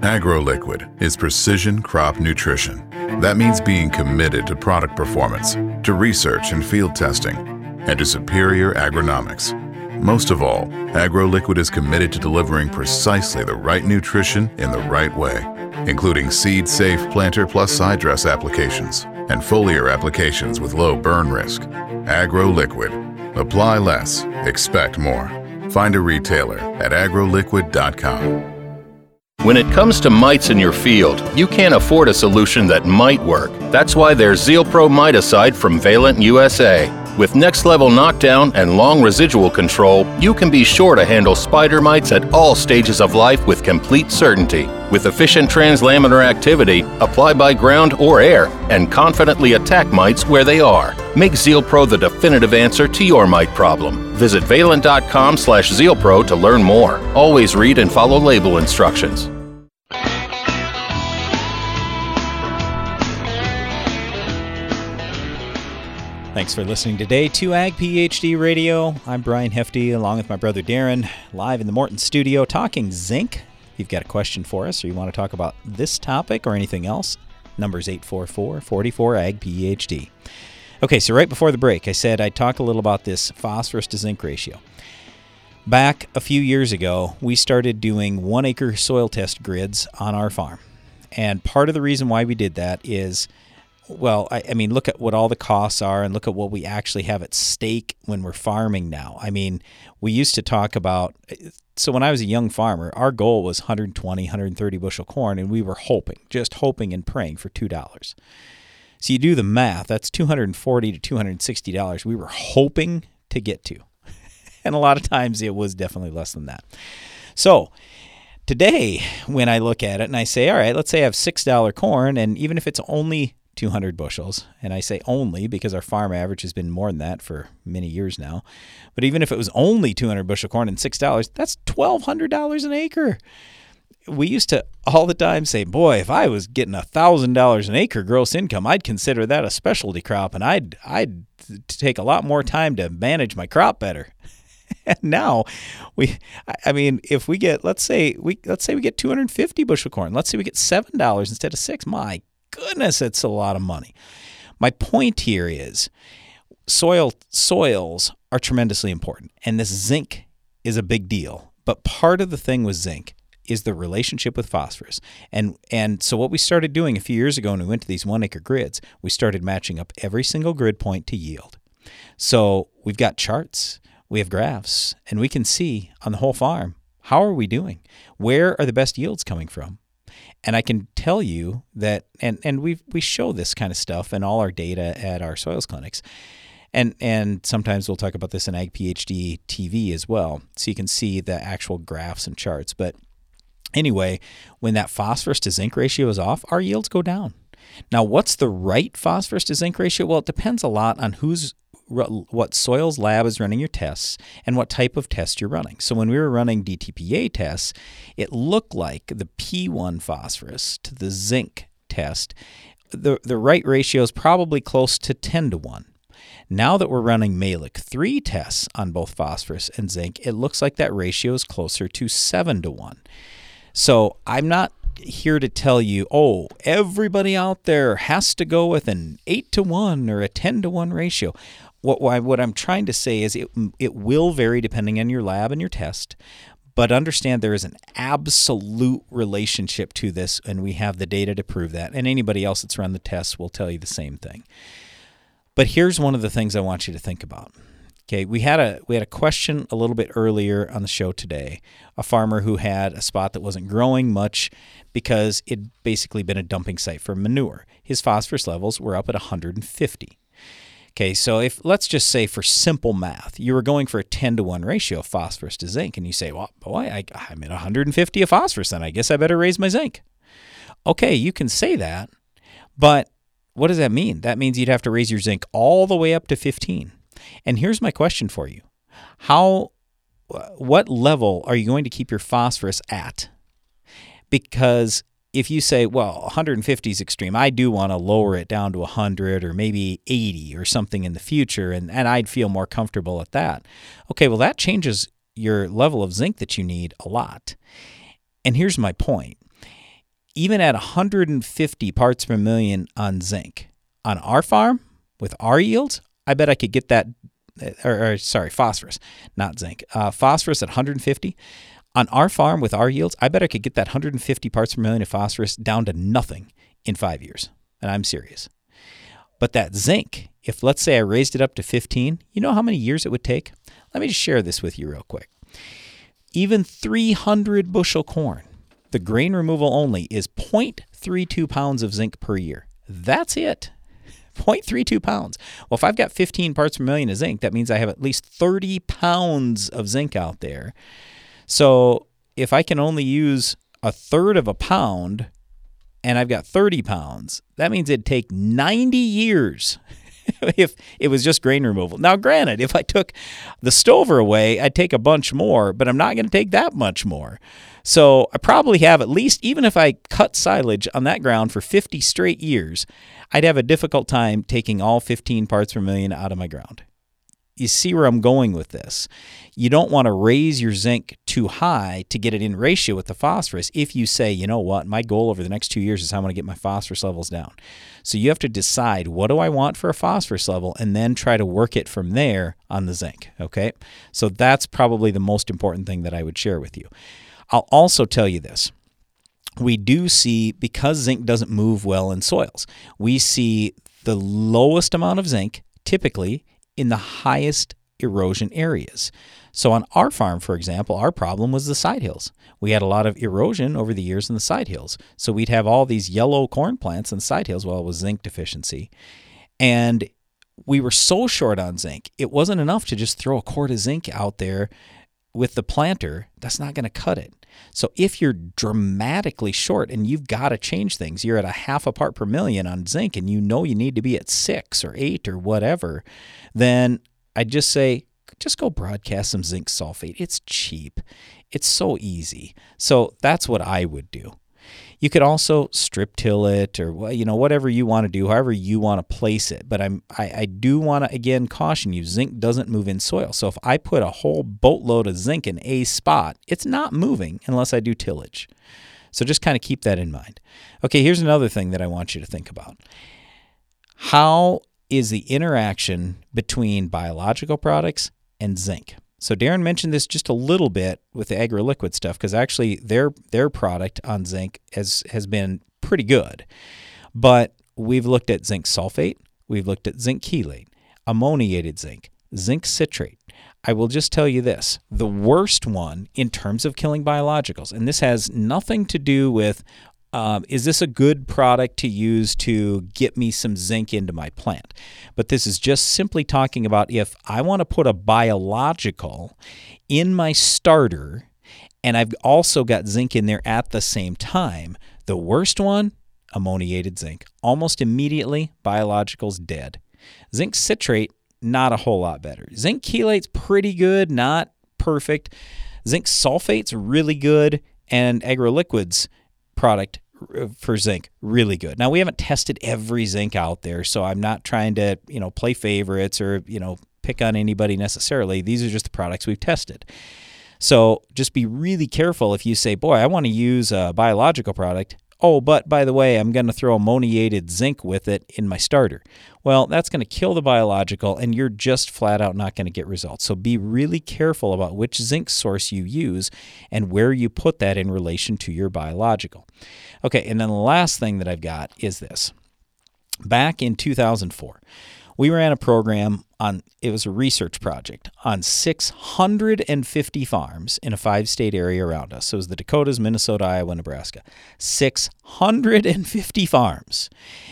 AgroLiquid is precision crop nutrition. That means being committed to product performance, to research and field testing, and to superior agronomics. Most of all, AgroLiquid is committed to delivering precisely the right nutrition in the right way, including seed-safe planter plus side dress applications and foliar applications with low burn risk. AgroLiquid. Apply less, expect more. Find a retailer at agroliquid.com. When it comes to mites in your field, you can't afford a solution that might work. That's why there's Zeal Pro Miticide from Valent USA. With next level knockdown and long residual control, you can be sure to handle spider mites at all stages of life with complete certainty. With efficient translaminar activity, apply by ground or air, and confidently attack mites where they are. Make Zeal Pro the definitive answer to your mite problem. Visit valent.com slash zealpro to learn more. Always read and follow label instructions. Thanks for listening today to Ag PhD Radio. I'm Brian Hefty, along with my brother Darren, live in the Morton studio talking zinc. If you've got a question for us or you want to talk about this topic or anything else, number's 844 44 Ag PhD. Okay, so right before the break, I said I'd talk a little about this phosphorus to zinc ratio. Back a few years ago, we started doing one acre soil test grids on our farm. And part of the reason why we did that is well, I, I, mean, look at what all the costs are and look at what we actually have at stake when we're farming now. I mean, we used to talk about, so when I was a young farmer, our goal was 120, 130 bushel corn, and we were hoping, just hoping and praying for $2. So you do the math, that's 240 to $260 we were hoping to get to. [laughs] and a lot of times it was definitely less than that. So, today when I look at it and I say, all right, let's say I have $6 corn, and even if it's only 200 bushels. And I say only because our farm average has been more than that for many years now. But even if it was only 200 bushel corn and $6, that's $1,200 an acre. We used to all the time say, boy, if I was getting $1,000 an acre gross income, I'd consider that a specialty crop and I'd, I'd take a lot more time to manage my crop better. [laughs] and now we i mean if we get let's say we let's say we get 250 bushel corn let's say we get seven dollars instead of six my goodness, it's a lot of money. My point here is soil soils are tremendously important, and this zinc is a big deal. But part of the thing with zinc is the relationship with phosphorus. And and so what we started doing a few years ago when we went to these one acre grids, we started matching up every single grid point to yield. So we've got charts, we have graphs, and we can see on the whole farm how are we doing? Where are the best yields coming from? And I can tell you that, and, and we we show this kind of stuff in all our data at our soils clinics. And, and sometimes we'll talk about this in Ag PhD TV as well. So you can see the actual graphs and charts. But anyway, when that phosphorus to zinc ratio is off, our yields go down. Now, what's the right phosphorus to zinc ratio? Well, it depends a lot on who's what soils lab is running your tests and what type of test you're running. So when we were running DTPA tests, it looked like the P1 phosphorus to the zinc test, the, the right ratio is probably close to 10 to 1. Now that we're running Mehlich 3 tests on both phosphorus and zinc, it looks like that ratio is closer to 7 to 1. So I'm not here to tell you, oh, everybody out there has to go with an 8 to 1 or a 10 to 1 ratio what what I'm trying to say is it it will vary depending on your lab and your test, but understand there is an absolute relationship to this, and we have the data to prove that. And anybody else that's run the tests will tell you the same thing. But here's one of the things I want you to think about. Okay, we had a we had a question a little bit earlier on the show today. A farmer who had a spot that wasn't growing much because it'd basically been a dumping site for manure. His phosphorus levels were up at 150. Okay, so if let's just say for simple math, you were going for a 10 to 1 ratio of phosphorus to zinc, and you say, well, boy, I, I'm at 150 of phosphorus, then I guess I better raise my zinc. Okay, you can say that, but what does that mean? That means you'd have to raise your zinc all the way up to 15. And here's my question for you How, what level are you going to keep your phosphorus at? Because if you say, well, 150 is extreme, I do want to lower it down to 100 or maybe 80 or something in the future, and, and I'd feel more comfortable at that. Okay, well, that changes your level of zinc that you need a lot. And here's my point even at 150 parts per million on zinc, on our farm with our yields, I bet I could get that, or, or sorry, phosphorus, not zinc. Uh, phosphorus at 150, on our farm with our yields, I bet I could get that 150 parts per million of phosphorus down to nothing in five years. And I'm serious. But that zinc, if let's say I raised it up to 15, you know how many years it would take? Let me just share this with you real quick. Even 300 bushel corn, the grain removal only is 0.32 pounds of zinc per year. That's it. [laughs] 0.32 pounds. Well, if I've got 15 parts per million of zinc, that means I have at least 30 pounds of zinc out there. So if I can only use a third of a pound and I've got 30 pounds, that means it'd take 90 years [laughs] if it was just grain removal. Now, granted, if I took the stover away, I'd take a bunch more, but I'm not going to take that much more. So I probably have at least, even if I cut silage on that ground for 50 straight years, I'd have a difficult time taking all 15 parts per million out of my ground. You see where I'm going with this. You don't want to raise your zinc too high to get it in ratio with the phosphorus if you say, you know what, my goal over the next two years is how I'm going to get my phosphorus levels down. So you have to decide what do I want for a phosphorus level and then try to work it from there on the zinc. Okay. So that's probably the most important thing that I would share with you. I'll also tell you this we do see, because zinc doesn't move well in soils, we see the lowest amount of zinc typically in the highest erosion areas. So on our farm, for example, our problem was the side hills. We had a lot of erosion over the years in the side hills. So we'd have all these yellow corn plants in the side hills. Well, it was zinc deficiency. And we were so short on zinc, it wasn't enough to just throw a quart of zinc out there with the planter. That's not going to cut it. So if you're dramatically short and you've got to change things, you're at a half a part per million on zinc and you know you need to be at six or eight or whatever, then I'd just say, just go broadcast some zinc sulfate. It's cheap. It's so easy. So that's what I would do. You could also strip till it or you know whatever you want to do, however you want to place it. But I'm I, I do want to again caution you: zinc doesn't move in soil. So if I put a whole boatload of zinc in a spot, it's not moving unless I do tillage. So just kind of keep that in mind. Okay, here's another thing that I want you to think about. How is the interaction between biological products and zinc? So Darren mentioned this just a little bit with the AgroLiquid stuff because actually their their product on zinc has has been pretty good. But we've looked at zinc sulfate, we've looked at zinc chelate, ammoniated zinc, zinc citrate. I will just tell you this the worst one in terms of killing biologicals, and this has nothing to do with um, is this a good product to use to get me some zinc into my plant? But this is just simply talking about if I want to put a biological in my starter and I've also got zinc in there at the same time, the worst one, ammoniated zinc. Almost immediately, biological's dead. Zinc citrate, not a whole lot better. Zinc chelate's pretty good, not perfect. Zinc sulfate's really good, and AgroLiquids product for zinc really good. Now we haven't tested every zinc out there, so I'm not trying to, you know, play favorites or, you know, pick on anybody necessarily. These are just the products we've tested. So just be really careful if you say, "Boy, I want to use a biological product." Oh, but by the way, I'm going to throw ammoniated zinc with it in my starter. Well, that's going to kill the biological, and you're just flat out not going to get results. So be really careful about which zinc source you use and where you put that in relation to your biological. Okay, and then the last thing that I've got is this. Back in 2004, we ran a program on it was a research project on 650 farms in a five state area around us so it was the dakotas minnesota iowa nebraska 650 farms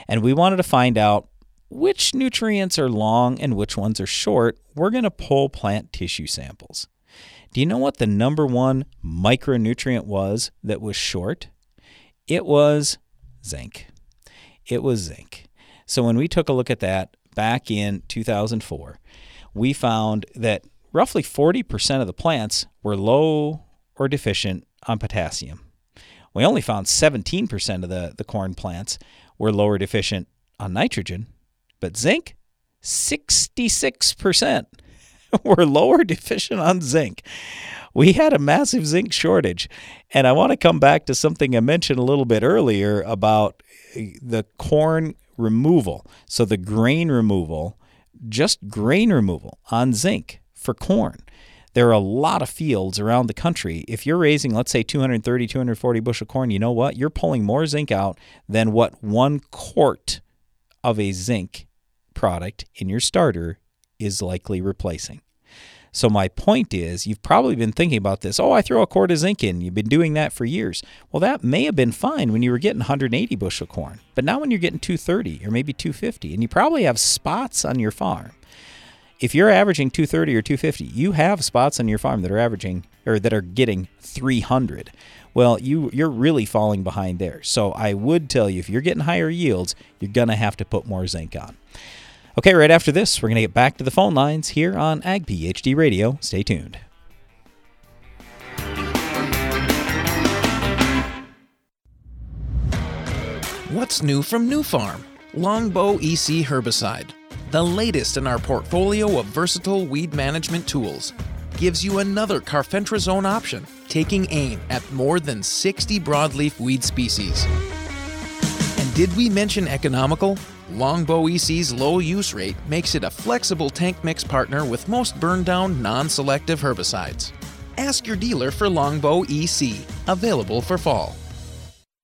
and we wanted to find out which nutrients are long and which ones are short we're going to pull plant tissue samples. Do you know what the number one micronutrient was that was short? It was zinc. It was zinc. So when we took a look at that back in 2004, we found that roughly 40% of the plants were low or deficient on potassium. We only found 17% of the, the corn plants were low or deficient on nitrogen, but zinc, 66% [laughs] were lower deficient on zinc. We had a massive zinc shortage. And I want to come back to something I mentioned a little bit earlier about eh, the corn removal. So the grain removal, just grain removal on zinc for corn. There are a lot of fields around the country. If you're raising, let's say, 230, 240 bushel corn, you know what? You're pulling more zinc out than what one quart of a zinc product in your starter is likely replacing. So my point is, you've probably been thinking about this. Oh, I throw a quart of zinc in. You've been doing that for years. Well, that may have been fine when you were getting 180 bushel corn, but now when you're getting 230 or maybe 250, and you probably have spots on your farm. If you're averaging 230 or 250, you have spots on your farm that are averaging or that are getting 300 well, you you're really falling behind there. So I would tell you if you're getting higher yields, you're gonna have to put more zinc on. Okay, right after this, we're gonna get back to the phone lines here on Ag PhD Radio. Stay tuned. What's new from Nufarm? Longbow EC herbicide, the latest in our portfolio of versatile weed management tools gives you another carfentrazone option, taking aim at more than 60 broadleaf weed species. And did we mention economical? Longbow EC's low use rate makes it a flexible tank mix partner with most burn down non selective herbicides. Ask your dealer for Longbow EC, available for fall.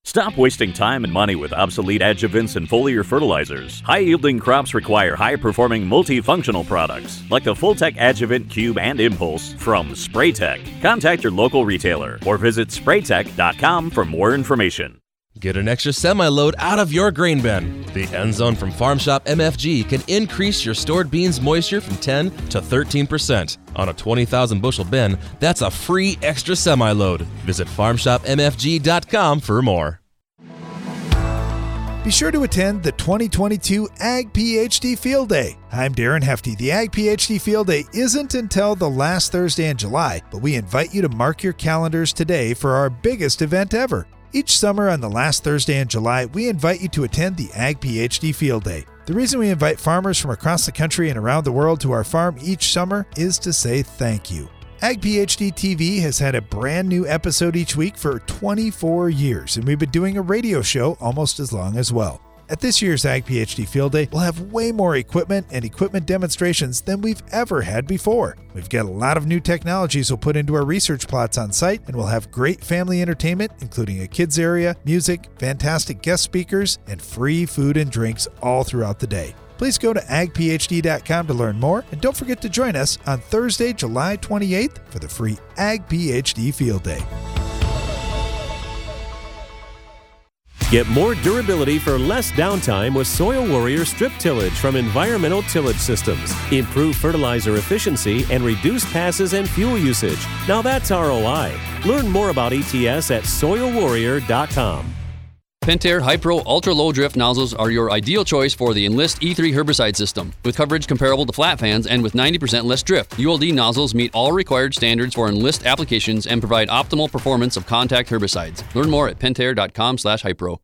Stop wasting time and money with obsolete adjuvants and foliar fertilizers. High yielding crops require high performing multifunctional products like the Fulltec Adjuvant Cube and Impulse from Spraytec. Contact your local retailer or visit spraytec.com for more information. Get an extra semi load out of your grain bin. The End Zone from Farm Shop MFG can increase your stored beans moisture from 10 to 13%. On a 20,000 bushel bin, that's a free extra semi load. Visit farmshopmfg.com for more. Be sure to attend the 2022 Ag PhD Field Day. I'm Darren Hefty. The Ag PhD Field Day isn't until the last Thursday in July, but we invite you to mark your calendars today for our biggest event ever. Each summer on the last Thursday in July, we invite you to attend the Ag PhD Field Day. The reason we invite farmers from across the country and around the world to our farm each summer is to say thank you. Ag PhD TV has had a brand new episode each week for 24 years, and we've been doing a radio show almost as long as well. At this year's Ag PhD Field Day, we'll have way more equipment and equipment demonstrations than we've ever had before. We've got a lot of new technologies we'll put into our research plots on site, and we'll have great family entertainment, including a kids area, music, fantastic guest speakers, and free food and drinks all throughout the day. Please go to agphd.com to learn more, and don't forget to join us on Thursday, July 28th for the free Ag PhD Field Day. Get more durability for less downtime with Soil Warrior strip tillage from Environmental Tillage Systems. Improve fertilizer efficiency and reduce passes and fuel usage. Now that's ROI. Learn more about ETS at soilwarrior.com. Pentair Hypro Ultra Low Drift nozzles are your ideal choice for the Enlist E3 herbicide system. With coverage comparable to flat fans and with 90% less drift, ULD nozzles meet all required standards for Enlist applications and provide optimal performance of contact herbicides. Learn more at pentair.com/hypro.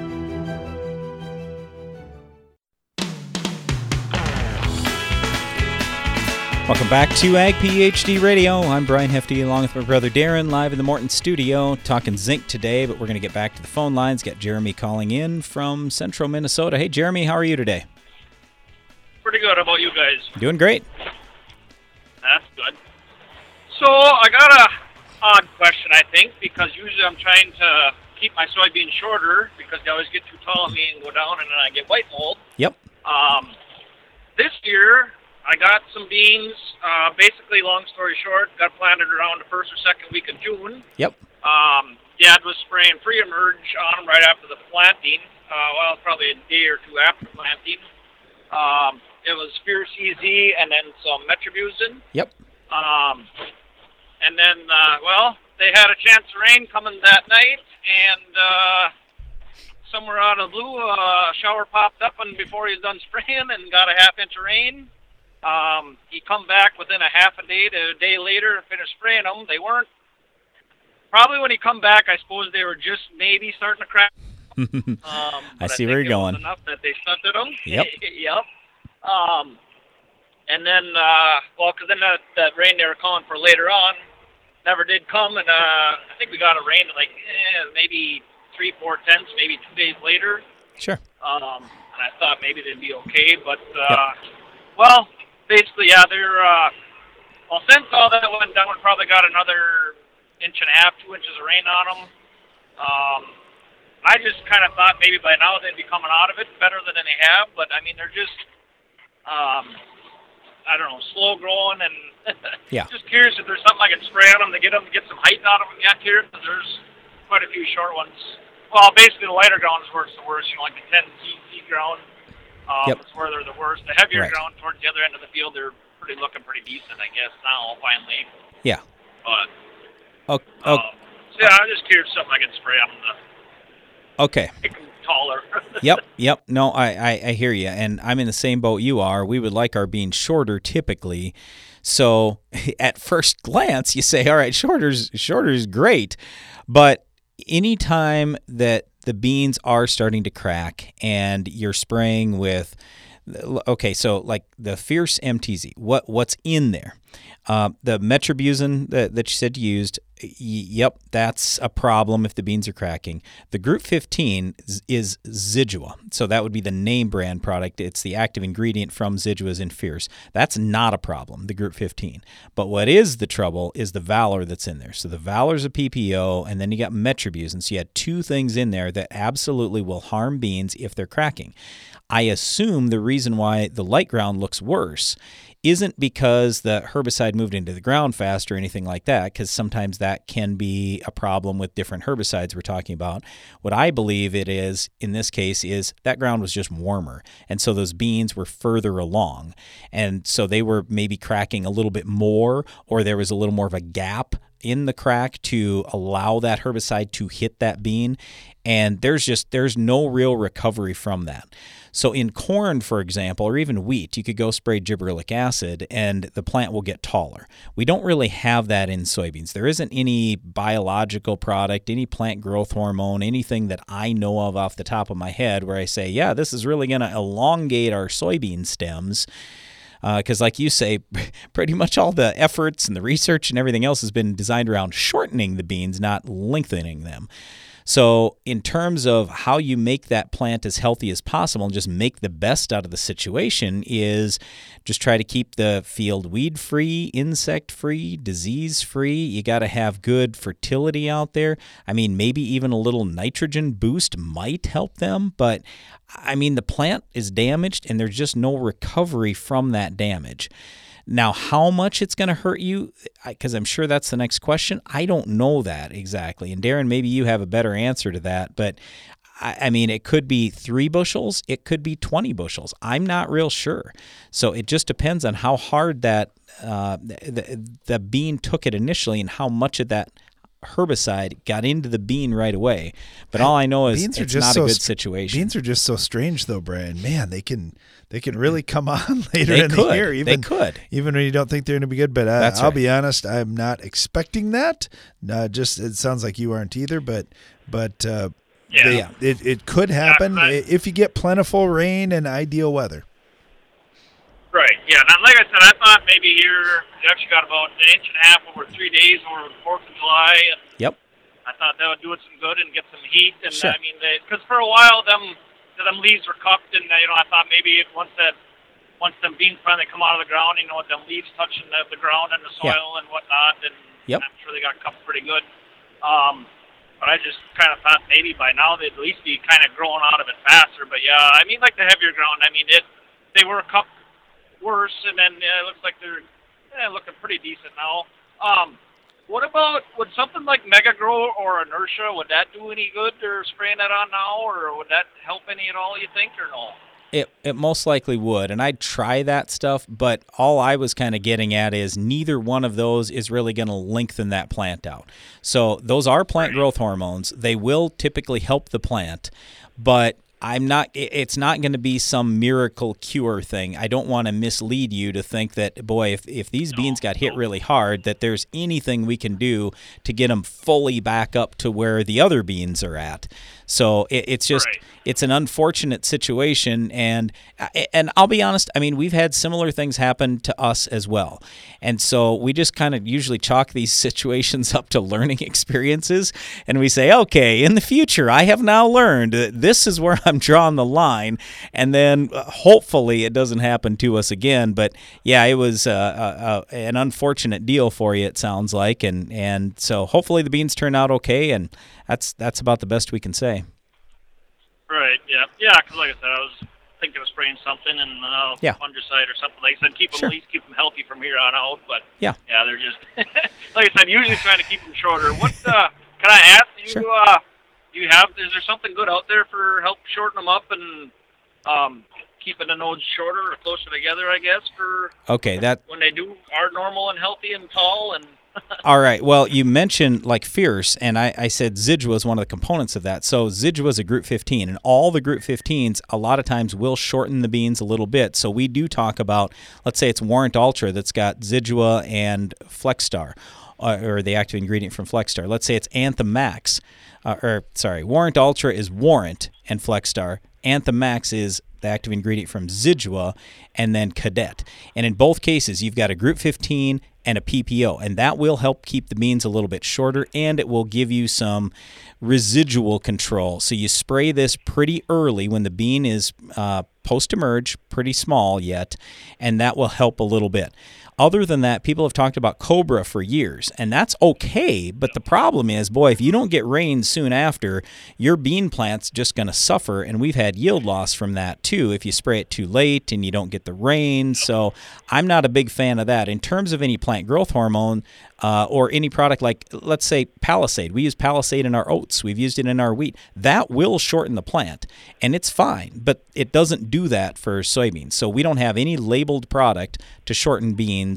Welcome back to Ag PhD Radio. I'm Brian Hefty along with my brother Darren live in the Morton studio talking zinc today, but we're going to get back to the phone lines. Got Jeremy calling in from central Minnesota. Hey, Jeremy, how are you today? Pretty good. How about you guys? Doing great. That's good. So I got a odd question, I think, because usually I'm trying to keep my soybeans shorter because they always get too tall on me and go down, and then I get white mold. Yep. Um, this year I got some beans. Uh, basically, long story short, got planted around the first or second week of June. Yep. Um, Dad was spraying pre-emerge on them right after the planting. Uh, well, probably a day or two after planting. Um, it was Fierce EZ and then some Metribuzin. Yep. Um, and then, uh, well, they had a chance of rain coming that night, and uh, somewhere out of the blue, uh, a shower popped up, and before he was done [laughs] spraying, and got a half inch of rain. Um, he come back within a half a day to a day later and finished spraying them. They weren't. Probably when he come back, I suppose they were just maybe starting to crack. [laughs] Um, I see think where you're going. Enough that they stunted them. Yep. [laughs] yep. Um, and then, uh, well, because then that, that rain they were calling for later on, never did come, and uh, I think we got a rain like eh, maybe three, four tenths, maybe two days later. Sure. Um, and I thought maybe they'd be okay, but uh, well, basically, yeah, they're. Uh, well, since all that went down, we probably got another inch and a half, two inches of rain on them. Um, I just kind of thought maybe by now they'd be coming out of it better than they have, but I mean they're just, um, I don't know, slow growing and [laughs] Yeah. just curious if there's something I can spray on them to get them to get some height out of them yet here. 'cause there's quite a few short ones. Well, basically the lighter ground is where it's the worst. You know, like the 10 feet, feet ground. Um, Yep. It's where they're the worst. The heavier Right. ground towards the other end of the field, they're pretty looking pretty decent, I guess now finally. Yeah. But Oh, oh, um, so yeah, I'm just curious something I can spray on them to okay. [laughs] taller. [laughs] yep, yep. No, I, I, I hear you, and I'm in the same boat you are. We would like our beans shorter typically. So [laughs] at first glance, you say, "All right, shorter's shorter's great," but anytime that the beans are starting to crack and you're spraying with okay so like the fierce mtz what what's in there? Uh, the metribuzin that, that you said you used yep that's a problem if the beans are cracking. The group 15 is- zidua so that would be the name brand product. It's the active ingredient from zidua's in fierce. That's not a problem the group 15 but what is the trouble is the valor that's in there. So the valor's a ppo and then you got metribuzin. So you had two things in there that absolutely will harm beans if they're cracking. I assume the reason why the light ground looks worse isn't because the herbicide moved into the ground fast or anything like that, because sometimes that can be a problem with different herbicides we're talking about. What I believe it is in this case is that ground was just warmer. And so those beans were further along. And so they were maybe cracking a little bit more, or there was a little more of a gap in the crack to allow that herbicide to hit that bean and there's just there's no real recovery from that so in corn for example or even wheat you could go spray gibberellic acid and the plant will get taller. We don't really have that in soybeans. There isn't any biological product any plant growth hormone anything that i know of off the top of my head where i say yeah this is really going to elongate our soybean stems. Uh, because, like you say, [laughs] pretty much all the efforts and the research and everything else has been designed around shortening the beans, not lengthening them. So, in terms of how you make that plant as healthy as possible and just make the best out of the situation, is just try to keep the field weed free, insect free, disease free. You got to have good fertility out there. I mean, maybe even a little nitrogen boost might help them, but I mean, the plant is damaged and there's just no recovery from that damage. Now, how much it's going to hurt you, because I'm sure that's the next question, I don't know that exactly. And Darren, maybe you have a better answer to that, but I, mean, it could be three bushels, it could be 20 bushels. I'm not real sure. So it just depends on how hard that uh, the, the bean took it initially and how much of that herbicide got into the bean right away. But all I know is beans are it's just not so a good situation. Beans are just so strange, though, Brian. Man, they can they can really come on [laughs] later They in could. the year. They Even could. even when you don't think they're going to be good. But uh, That's I'll right. be honest, I'm not expecting that. Uh, just it sounds like you aren't either. But but uh, Yeah. they- it it could happen I- i if you get plentiful rain and ideal weather. Yeah. And like I said, I thought maybe here we actually got about an inch and a half over three days over the Fourth of July. And Yep. I thought that would do it some good and get some heat. And Sure. I mean, because for a while them them leaves were cupped, and uh, you know I thought maybe once that once them beans finally come out of the ground, you know, with them leaves touching the, the ground and the Yeah. soil and whatnot, and Yep. I'm sure they got cupped pretty good. Um, but I just kind of thought maybe by now they'd at least be kind of growing out of it faster. But yeah, I mean, like the heavier ground, I mean, it they were cupped worse, and then yeah, it looks like they're eh, looking pretty decent now. Um, what about would something like Mega Grow or Inertia would that do any good? Or spraying that on now, or would that help any at all? You think or no? It, it most likely would, and I'd try that stuff, but all I was kind of getting at is neither one of those is really going to lengthen that plant out. So those are plant growth hormones. They will typically help the plant, but I'm not. It's not going to be some miracle cure thing. I don't want to mislead you to think that boy, if if these beans got hit really hard, that there's anything we can do to get them fully back up to where the other beans are at. So it, it's just it's an unfortunate situation, and and I'll be honest. I mean, we've had similar things happen to us as well, and so we just kind of usually chalk these [laughs] situations up to learning [laughs] experiences, and we say, okay, in the future, I have now learned that this is where [laughs] I'm drawing the line, and then uh, hopefully it doesn't happen to us again. But yeah, it was uh, uh, uh, an unfortunate deal for you. It sounds like, and and so hopefully the beans turn out okay, and that's that's about the best we can say. Right. Yeah. Yeah. Because like I said, I was thinking of spraying something and uh, Yeah. fungicide or something. Like I said, keep them Sure. at least keep them healthy from here on out. But Yeah. yeah, they're just [laughs] like I said, I'm usually trying to keep them shorter. What uh, can I ask you? Uh, do you have? Is there something good out there for help shorten them up and um, keeping the nodes shorter or closer together? I guess for Okay, that when they do are normal and healthy and tall and All right. Well, you mentioned like fierce, and I, I said Zidua is one of the components of that. So Zidua is a Group 15, and all the Group 15s a lot of times will shorten the beans a little bit. So we do talk about, let's say it's Warrant Ultra that's got Zidua and Flexstar, uh, or the active ingredient from Flexstar. Let's say it's Anthem Max, uh, or sorry, Warrant Ultra is Warrant and Flexstar. Anthem Max is the active ingredient from Zidua, and then Cadet. And in both cases, you've got a Group 15 and a PPO, and that will help keep the beans a little bit shorter, and it will give you some residual control. So you spray this pretty early when the bean is uh, post emerge, pretty small yet, and that will help a little bit. Other than that, people have talked about Cobra for years, and that's okay. But the problem is, boy, if you don't get rain soon after, your bean plant's just going to suffer. And we've had yield loss from that too if you spray it too late and you don't get the rain. So I'm not a big fan of that. In terms of any plant growth hormone uh, or any product like, let's say, Palisade, we use Palisade in our oats, we've used it in our wheat, that will shorten the plant and it's fine, but it doesn't do that for soybeans. So we don't have any labeled product to shorten beans.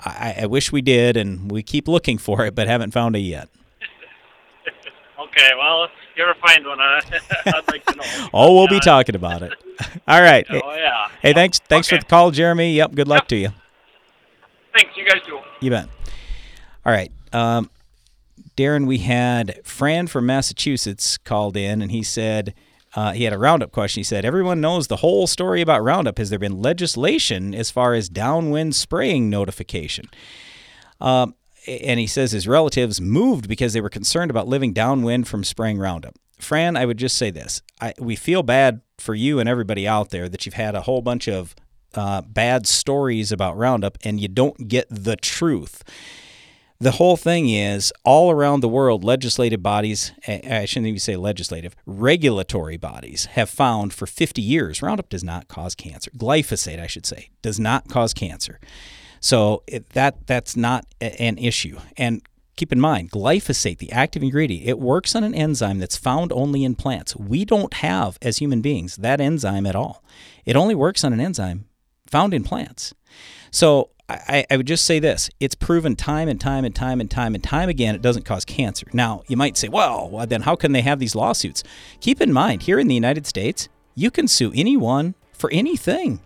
I, I wish we did, and we keep looking for it, but haven't found it yet. [laughs] okay. Well, if you ever find one, I, [laughs] I'd like to know. [laughs] Oh, we'll be talking about it. All right. Oh, yeah. Hey, thanks. Thanks for the call, Jeremy. Yep. Good luck to you. Thanks. You guys too. You bet. All right. Um, Darren, we had Fran from Massachusetts called in, and he said uh, he had a Roundup question. He said, Everyone knows the whole story about Roundup. Has there been legislation as far as downwind spraying notification? Um, and he says his relatives moved because they were concerned about living downwind from spraying Roundup. Fran, I would just say this. I, we feel bad for you and everybody out there that you've had a whole bunch of uh, bad stories about Roundup and you don't get the truth. The whole thing is all around the world, legislative bodies, eh, I shouldn't even say legislative, regulatory bodies have found for 50 years Roundup does not cause cancer. Glyphosate, I should say, does not cause cancer. So it, that that's not a- an issue. And keep in mind, glyphosate, the active ingredient, it works on an enzyme that's found only in plants. We don't have, as human beings, that enzyme at all. It only works on an enzyme found in plants. So I, I would just say this it's proven time and time and time and time and time again it doesn't cause cancer. Now, you might say, well, well, then how can they have these lawsuits? Keep in mind, here in the United States, you can sue anyone for anything.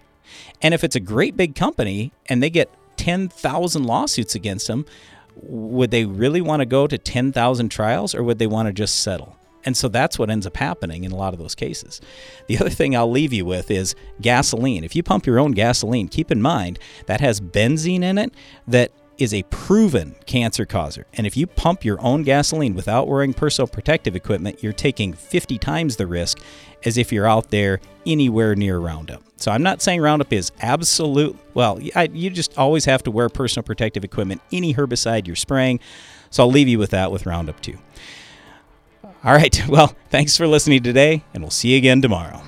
And if it's a great big company and they get 10,000 lawsuits against them, would they really want to go to 10,000 trials or would they want to just settle? And so that's what ends up happening in a lot of those cases. The other thing I'll leave you with is gasoline. If you pump your own gasoline, keep in mind that has benzene in it that is a proven cancer causer. And if you pump your own gasoline without wearing personal protective equipment, you're taking 50 times the risk as if you're out there anywhere near Roundup. So I'm not saying Roundup is absolute. Well, I, you just always have to wear personal protective equipment, any herbicide you're spraying. So I'll leave you with that with Roundup too. All right. [laughs] Well, thanks for listening today, and we'll see you again tomorrow.